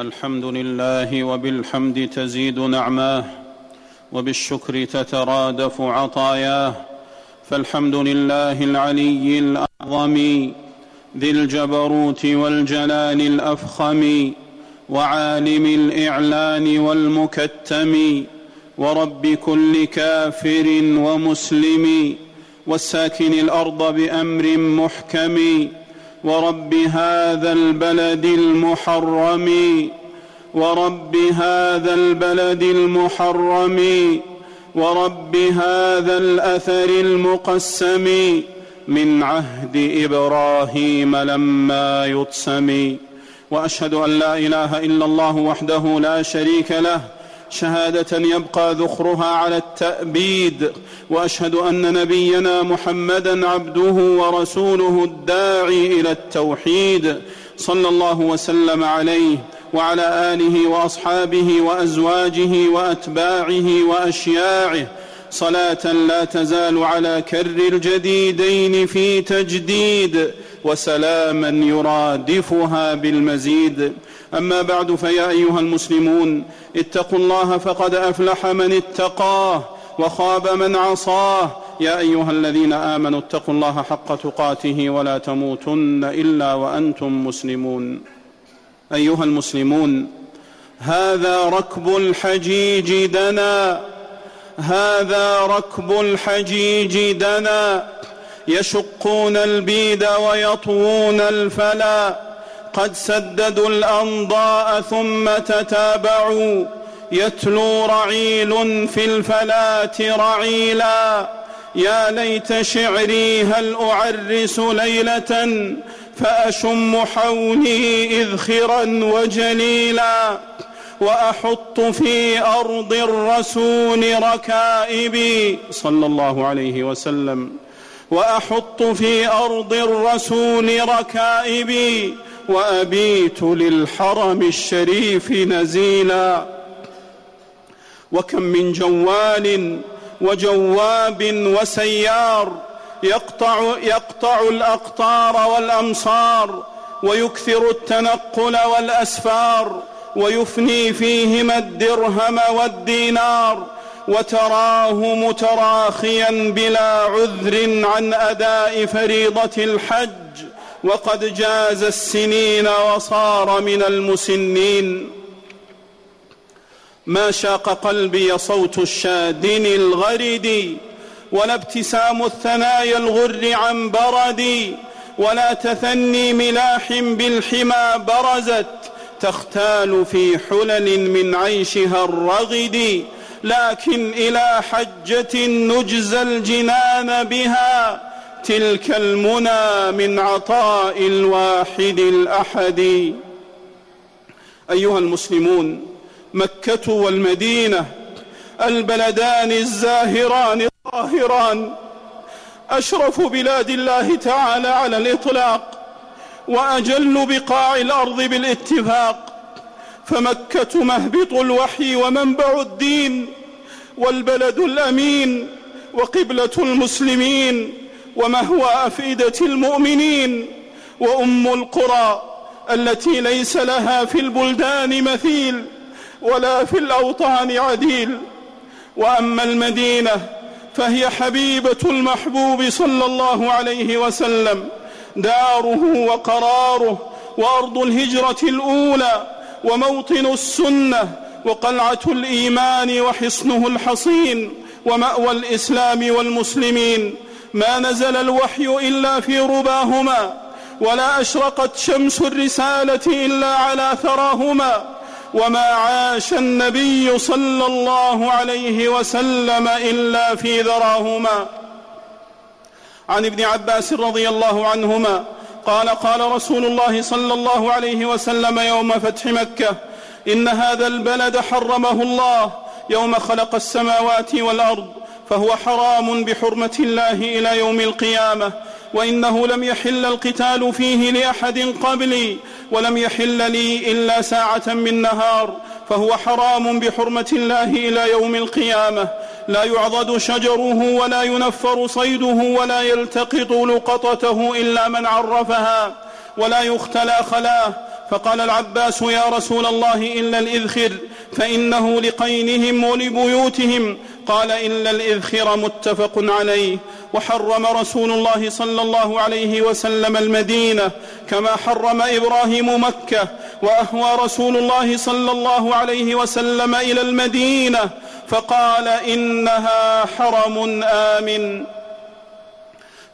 الحمد لله وبالحمد تزيد نعماه وبالشكر تترادف عطاياه فالحمد لله العلي الأعظم ذي الجبروت والجلال الأفخم وعالم الإعلان والمكتم ورب كل كافر ومسلم والساكن الأرض بأمر محكم. ورب هذا البلد المحرم ورب هذا البلد المحرم ورب هذا الأثر المقسم. من عهد إبراهيم لما يطسم وأشهد أن لا إله إلا الله وحده لا شريك له شهادة يبقى ذخرها على التأبيد وأشهد أن نبينا محمدا عبده ورسوله الداعي إلى التوحيد صلى الله وسلم عليه وعلى آله وأصحابه وأزواجه وأتباعه وأشياعه. صلاة لا تزال على كر الجديدين في تجديد وسلاما يرادفها بالمزيد. أما بعد فيا أيها المسلمون اتقوا الله فقد أفلح من اتقاه وخاب من عصاه. يا أيها الذين آمنوا اتقوا الله حق تقاته ولا تموتن إلا وأنتم مسلمون. أيها المسلمون هذا ركب الحجيج دنا. هذا ركب الحجيج دنا. يشقون البيد ويطوون الفلا. قد سددوا الانضاء ثم تتابعوا. يتلو رعيل في الفلات رعيلا. يا ليت شعري هل أعرس ليلة فأشم حولي إذخرا وجليلا. وأحط في أرض الرسول ركائبي. صلى الله عليه وسلم. وأحط في أرض الرسول ركائبي. وأبيت للحرم الشريف نزيلا. وكم من جوال وجواب وسيار يقطع, يقطع الأقطار والأمصار ويكثر التنقل والأسفار ويفني فيهما الدرهم والدينار. وتراه متراخيا بلا عذر عن أداء فريضة الحج. وقد جاز السنين وصار من المسنين. ما شاق قلبي صوت الشادن الغرد ولا ابتسام الثنايا الغر عن بردي ولا تثني ملاح بالحمى برزت. تختال في حلل من عيشها الرغد لكن إلى حجة نجزى الجنان بها. تلك المنى من عطاء الواحد الأحد. أيها المسلمون مكة والمدينة البلدان الزاهران الطاهران أشرف بلاد الله تعالى على الإطلاق وأجل بقاع الأرض بالاتفاق. فمكة مهبط الوحي ومنبع الدين والبلد الأمين وقبلة المسلمين. ومهوى أفئدة المؤمنين وأم القرى التي ليس لها في البلدان مثيل ولا في الأوطان عديل. وأما المدينة فهي حبيبة المحبوب صلى الله عليه وسلم داره وقراره وأرض الهجرة الأولى وموطن السنة وقلعة الإيمان وحصنه الحصين ومأوى الإسلام والمسلمين. ما نزل الوحي إلا في رباهما ولا أشرقت شمس الرسالة إلا على ثراهما وما عاش النبي صلى الله عليه وسلم إلا في ذراهما. عن ابن عباس رضي الله عنهما قال قال رسول الله صلى الله عليه وسلم يوم فتح مكة إن هذا البلد حرمه الله يوم خلق السماوات والأرض فهو حرام بحرمة الله إلى يوم القيامة وإنه لم يحل القتال فيه لأحد قبلي ولم يحل لي إلا ساعة من نهار فهو حرام بحرمة الله إلى يوم القيامة. لا يعضد شجره ولا ينفر صيده ولا يلتقط لقطته إلا من عرفها ولا يختلى خلاه. فقال العباس يا رسول الله إلا الإذخر فإنه لقينهم ولبيوتهم قال إلا الإذخر متفق عليه وحرم رسول الله صلى الله عليه وسلم المدينة كما حرم إبراهيم مكة وأهوى رسول الله صلى الله عليه وسلم إلى المدينة فقال إنها حرم آمن.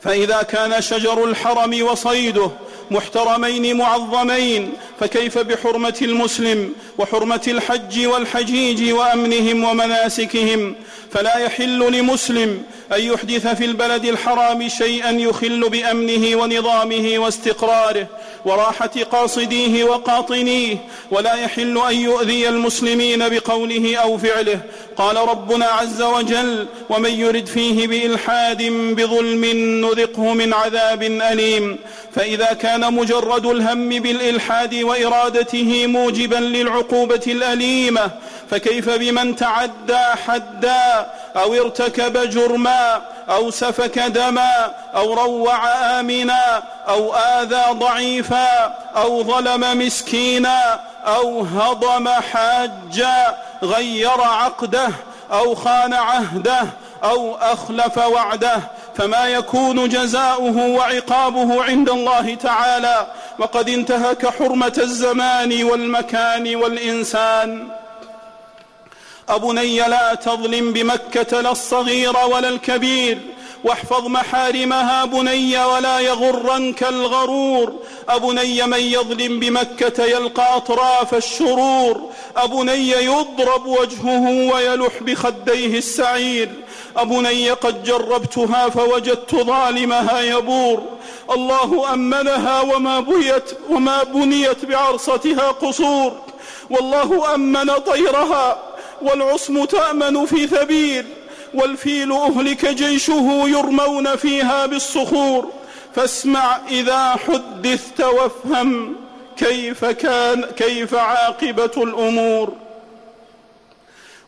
فإذا كان شجر الحرم وصيده محترمين معظمين فكيف بحرمة المسلم وحرمة الحج والحجيج وأمنهم ومناسكهم؟ فلا يحل لمسلم أن يحدث في البلد الحرام شيئا يخل بأمنه ونظامه واستقراره وراحة قاصديه وقاطنيه ولا يحل أن يؤذي المسلمين بقوله أو فعله. قال ربنا عز وجل ومن يرد فيه بإلحاد بظلم نذقه من عذاب أليم فإذا كان مجرد الهم بالإلحاد وإرادته موجبا للعقوبة الأليمة فكيف بمن تعدى حدا؟ أو ارتكب جرما أو سفك دما أو روع آمنا أو آذى ضعيفا أو ظلم مسكينا أو هضم حاجا غير عقده أو خان عهده أو أخلف وعده فما يكون جزاؤه وعقابه عند الله تعالى وقد انتهك حرمة الزمان والمكان والإنسان أبني لا تظلم بمكة لا الصغير ولا الكبير واحفظ محارمها بني ولا يغرنك الغرور. أبني من يظلم بمكة يلقى أطراف الشرور. أبني يضرب وجهه ويلح بخديه السعير. أبني قد جربتها فوجدت ظالمها يبور. الله أمنها وما بنيت, وما بنيت بعرصتها قصور. والله أمن طيرها والعصم تأمن في ثبير والفيل أهلك جيشه يرمون فيها بالصخور. فاسمع إذا حدثت وافهم كيف كان كيف عاقبة الأمور.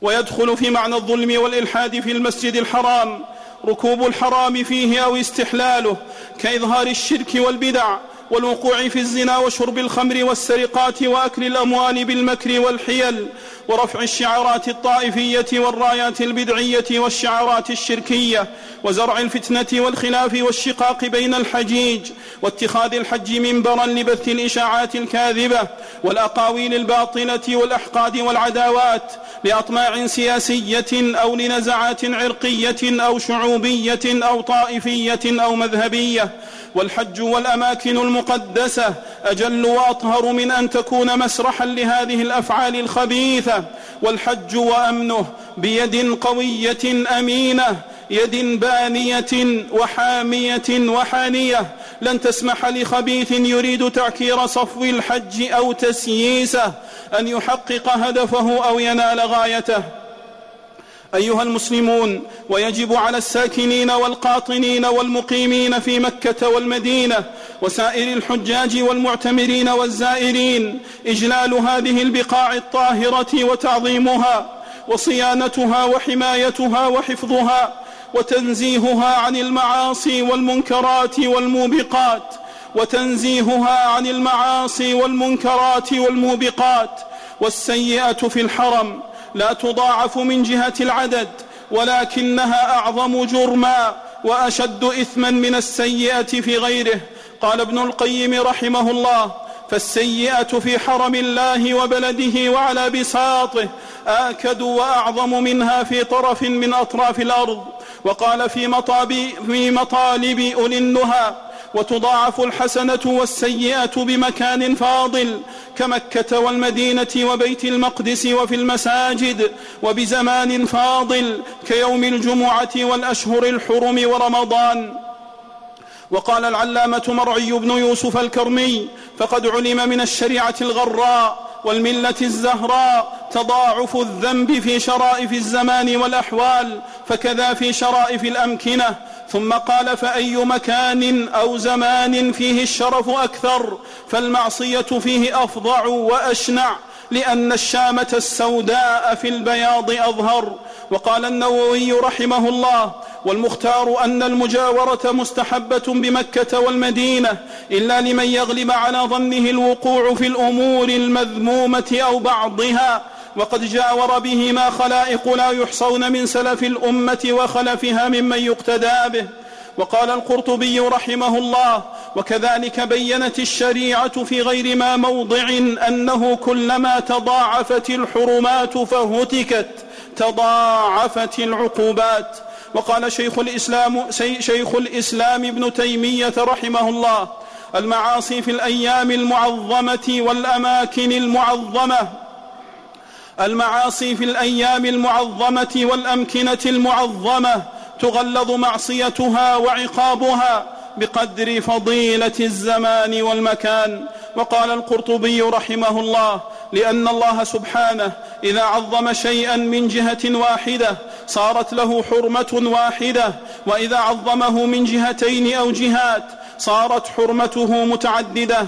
ويدخل في معنى الظلم والإلحاد في المسجد الحرام. ركوب الحرام فيه أو استحلاله كإظهار الشرك والبدع. والوقوع في الزنا وشرب الخمر والسرقات وأكل الأموال بالمكر والحيل ورفع الشعارات الطائفية والرايات البدعية والشعارات الشركية وزرع الفتنة والخلاف والشقاق بين الحجيج واتخاذ الحج منبرا لبث الإشاعات الكاذبة والأقاويل الباطلة والأحقاد والعداوات لأطماع سياسية أو لنزعات عرقية أو شعوبية أو طائفية أو مذهبية والحج والأماكن المقدسة أجل وأطهر من أن تكون مسرحا لهذه الأفعال الخبيثة. والحج وأمنه بيد قوية أمينة يد بانية وحامية وحانية. لن تسمح لخبيث يريد تعكير صفو الحج أو تسييسه أن يحقق هدفه أو ينال غايته. أيها المسلمون ويجب على الساكنين والقاطنين والمقيمين في مكة والمدينة وسائر الحجاج والمعتمرين والزائرين إجلال هذه البقاع الطاهرة وتعظيمها وصيانتها وحمايتها وحفظها وتنزيهها عن المعاصي والمنكرات والموبقات وتنزيهها عن المعاصي والمنكرات والموبقات والسيئة في الحرم لا تضاعف من جهة العدد ولكنها أعظم جرما وأشد إثما من السيئة في غيره. قال ابن القيم رحمه الله فالسيئة في حرم الله وبلده وعلى بساطه آكد وأعظم منها في طرف من أطراف الأرض. وقال في, مطالب أولي النهى وتضاعف الحسنة والسيئة بمكان فاضل كمكة والمدينة وبيت المقدس وفي المساجد وبزمان فاضل كيوم الجمعة والأشهر الحرم ورمضان. وقال العلامة مرعي بن يوسف الكرمي فقد علم من الشريعة الغراء والملة الزهراء تضاعف الذنب في شرائف الزمان والأحوال فكذا في شرائف الأمكنة ثم قال فأي مكان أو زمان فيه الشرف أكثر فالمعصية فيه أفظع وأشنع لأن الشامة السوداء في البياض أظهر وقال النووي رحمه الله والمختار أن المجاورة مستحبة بمكة والمدينة إلا لمن يغلب على ظنه الوقوع في الأمور المذمومة أو بعضها وقد جاور بهما خلائق لا يحصون من سلف الأمة وخلفها ممن يقتدى به. وقال القرطبي رحمه الله وكذلك بينت الشريعة في غير ما موضع أنه كلما تضاعفت الحرمات فهتكت تضاعفت العقوبات. وقال شيخ الإسلام شيخ الإسلام ابن تيمية رحمه الله المعاصي في الأيام المعظمة والأماكن المعظمة المعاصي في الأيام المعظمة والأمكنة المعظمة تغلظ معصيتها وعقابها بقدر فضيلة الزمان والمكان. وقال القرطبي رحمه الله لأن الله سبحانه إذا عظم شيئا من جهة واحدة صارت له حرمة واحدة وإذا عظمه من جهتين أو جهات صارت حرمته متعددة.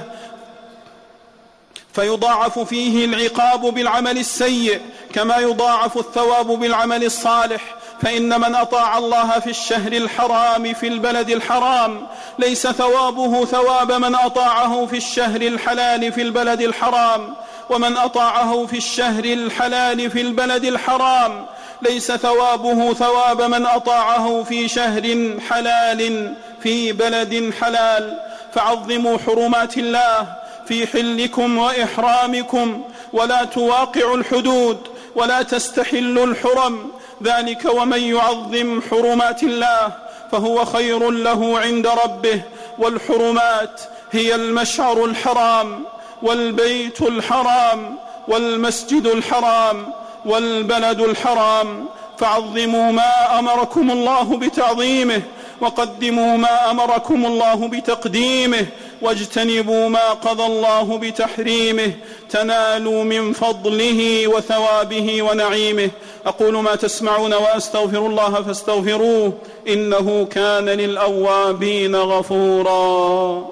فيضاعف فيه العقاب بالعمل السيء كما يضاعف الثواب بالعمل الصالح. فإن من أطاع الله في الشهر الحرام في البلد الحرام ليس ثوابه ثواب من أطاعه في الشهر الحلال في البلد الحرام ومن أطاعه في الشهر الحلال في البلد الحرام ليس ثوابه ثواب من أطاعه في شهر حلال في بلد حلال. فعظموا حرمات الله في حلكم وإحرامكم ولا تواقعوا الحدود ولا تستحلوا الحرم. ذلك ومن يعظم حرمات الله فهو خير له عند ربه. والحرمات هي المشعر الحرام والبيت الحرام والمسجد الحرام والبلد الحرام. فعظموا ما أمركم الله بتعظيمه وقدموا ما أمركم الله بتقديمه. واجتنبوا ما قضى الله بتحريمه تنالوا من فضله وثوابه ونعيمه. أقول ما تسمعون وأستغفر الله فاستغفروه إنه كان للأوابين غفورا.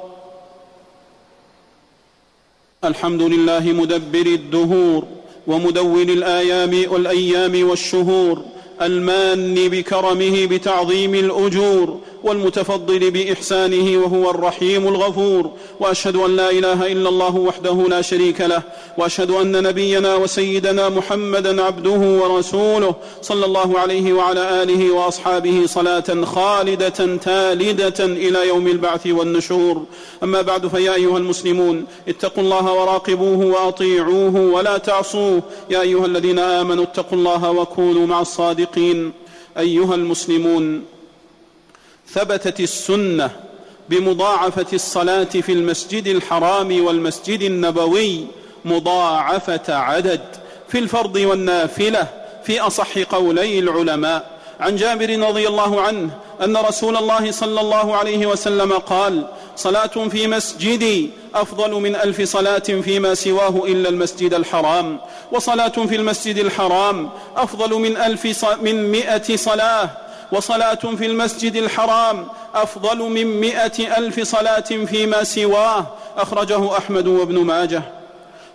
الحمد لله مدبر الدهور ومدون الآيام والأيام والشهور المان بكرمه بتعظيم الأجور والمتفضل بإحسانه وهو الرحيم الغفور وأشهد أن لا إله إلا الله وحده لا شريك له وأشهد أن نبينا وسيدنا محمدا عبده ورسوله صلى الله عليه وعلى آله وأصحابه صلاة خالدة تالدة إلى يوم البعث والنشور. أما بعد فيا أيها المسلمون اتقوا الله وراقبوه وأطيعوه ولا تعصوه. يا أيها الذين آمنوا اتقوا الله وكونوا مع الصادقين. أيها المسلمون ثبتت السنة بمضاعفة الصلاة في المسجد الحرام والمسجد النبوي مضاعفة عدد في الفرض والنافلة في أصح قولي العلماء. عن جابر رضي الله عنه أن رسول الله صلى الله عليه وسلم قال صلاة في مسجدي أفضل من ألف صلاة فيما سواه إلا المسجد الحرام وصلاة في المسجد الحرام أفضل من ألف من مائه صلاة وصلاة في المسجد الحرام أفضل من مئة ألف صلاة فيما سواه أخرجه أحمد وابن ماجه.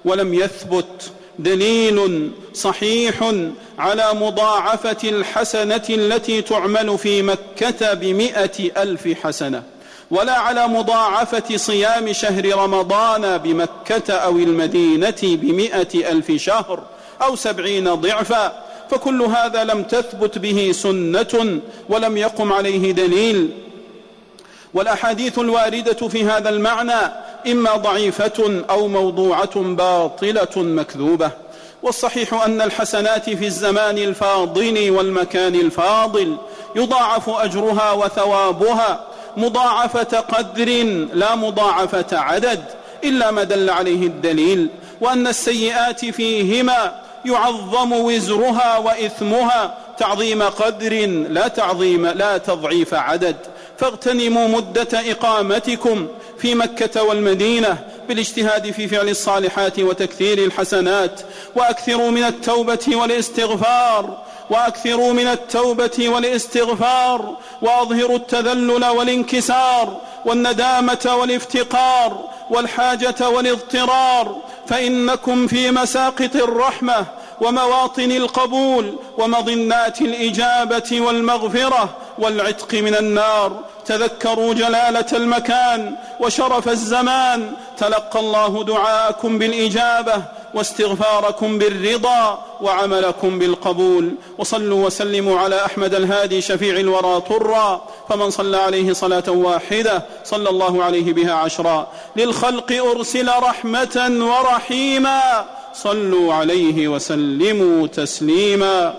ولم يثبت دليل صحيح على مضاعفة الحسنة التي تعمل في مكة بمئة ألف حسنة ولا على مضاعفة صيام شهر رمضان بمكة أو المدينة بمئة ألف شهر أو سبعين ضعفا. فكل هذا لم تثبت به سنة ولم يقم عليه دليل. والأحاديث الواردة في هذا المعنى إما ضعيفة أو موضوعة باطلة مكذوبة. والصحيح أن الحسنات في الزمان الفاضل والمكان الفاضل يضاعف أجرها وثوابها مضاعفة قدر لا مضاعفة عدد إلا ما دل عليه الدليل. وأن السيئات فيهما يعظم وزرها وإثمها. تعظيم قدر لا تعظيم لا تضعيف عدد. فاغتنموا مدة إقامتكم في مكة والمدينة بالاجتهاد في فعل الصالحات وتكثير الحسنات. وأكثروا من التوبة والاستغفار. وأكثروا من التوبة والاستغفار. وأظهروا التذلل والانكسار. والندامة والافتقار. والحاجة والاضطرار. فإنكم في مساقط الرحمة ومواطن القبول ومظنات الإجابة والمغفرة والعتق من النار. تذكروا جلالة المكان وشرف الزمان. تلقى الله دعاءكم بالإجابة واستغفاركم بالرضا وعملكم بالقبول. وصلوا وسلموا على أحمد الهادي شفيع الورى طرا. فمن صلى عليه صلاة واحدة صلى الله عليه بها عشرا. للخلق أرسل رحمة ورحيما. صلوا عليه وسلموا تسليما.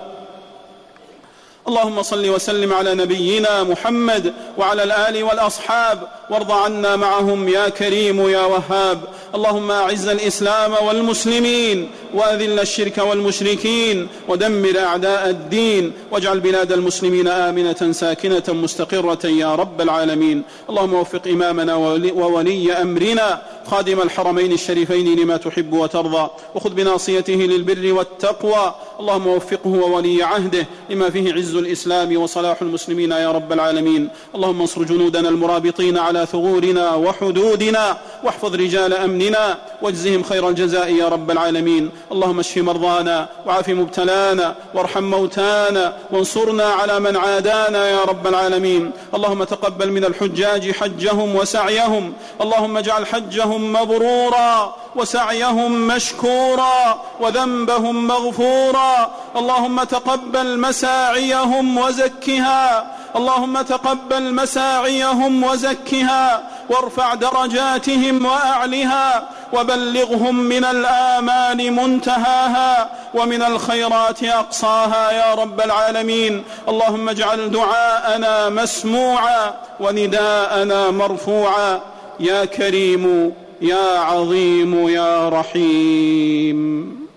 اللهم صل وسلم على نبينا محمد وعلى الآل والأصحاب وارض عنا معهم يا كريم يا وهاب. اللهم أعز الإسلام والمسلمين وأذل الشرك والمشركين ودمر أعداء الدين واجعل بلاد المسلمين آمنة ساكنة مستقرة يا رب العالمين. اللهم وفق إمامنا وولي أمرنا. خادم الحرمين الشريفين لما تحب وترضى. وخذ بناصيته للبر والتقوى. اللهم وفقه وولي عهده لما فيه عز الإسلام وصلاح المسلمين يا رب العالمين. اللهم انصر جنودنا المرابطين على ثغورنا وحدودنا واحفظ رجال أمننا واجزهم خير الجزاء يا رب العالمين. اللهم اشف مرضانا وعاف مبتلانا وارحم موتانا وانصرنا على من عادانا يا رب العالمين. اللهم تقبل من الحجاج حجهم وسعيهم. اللهم اجعل حجهم مبرورا وسعيهم مشكورا وذنبهم مغفورا. اللهم تقبل مساعيهم وزكها. اللهم تقبل مساعيهم وزكها وارفع درجاتهم وأعلها وبلغهم من الامال منتهاها ومن الخيرات أقصاها يا رب العالمين. اللهم اجعل دعاءنا مسموعا ونداءنا مرفوعا. يا كريم يا عظيم يا رحيم.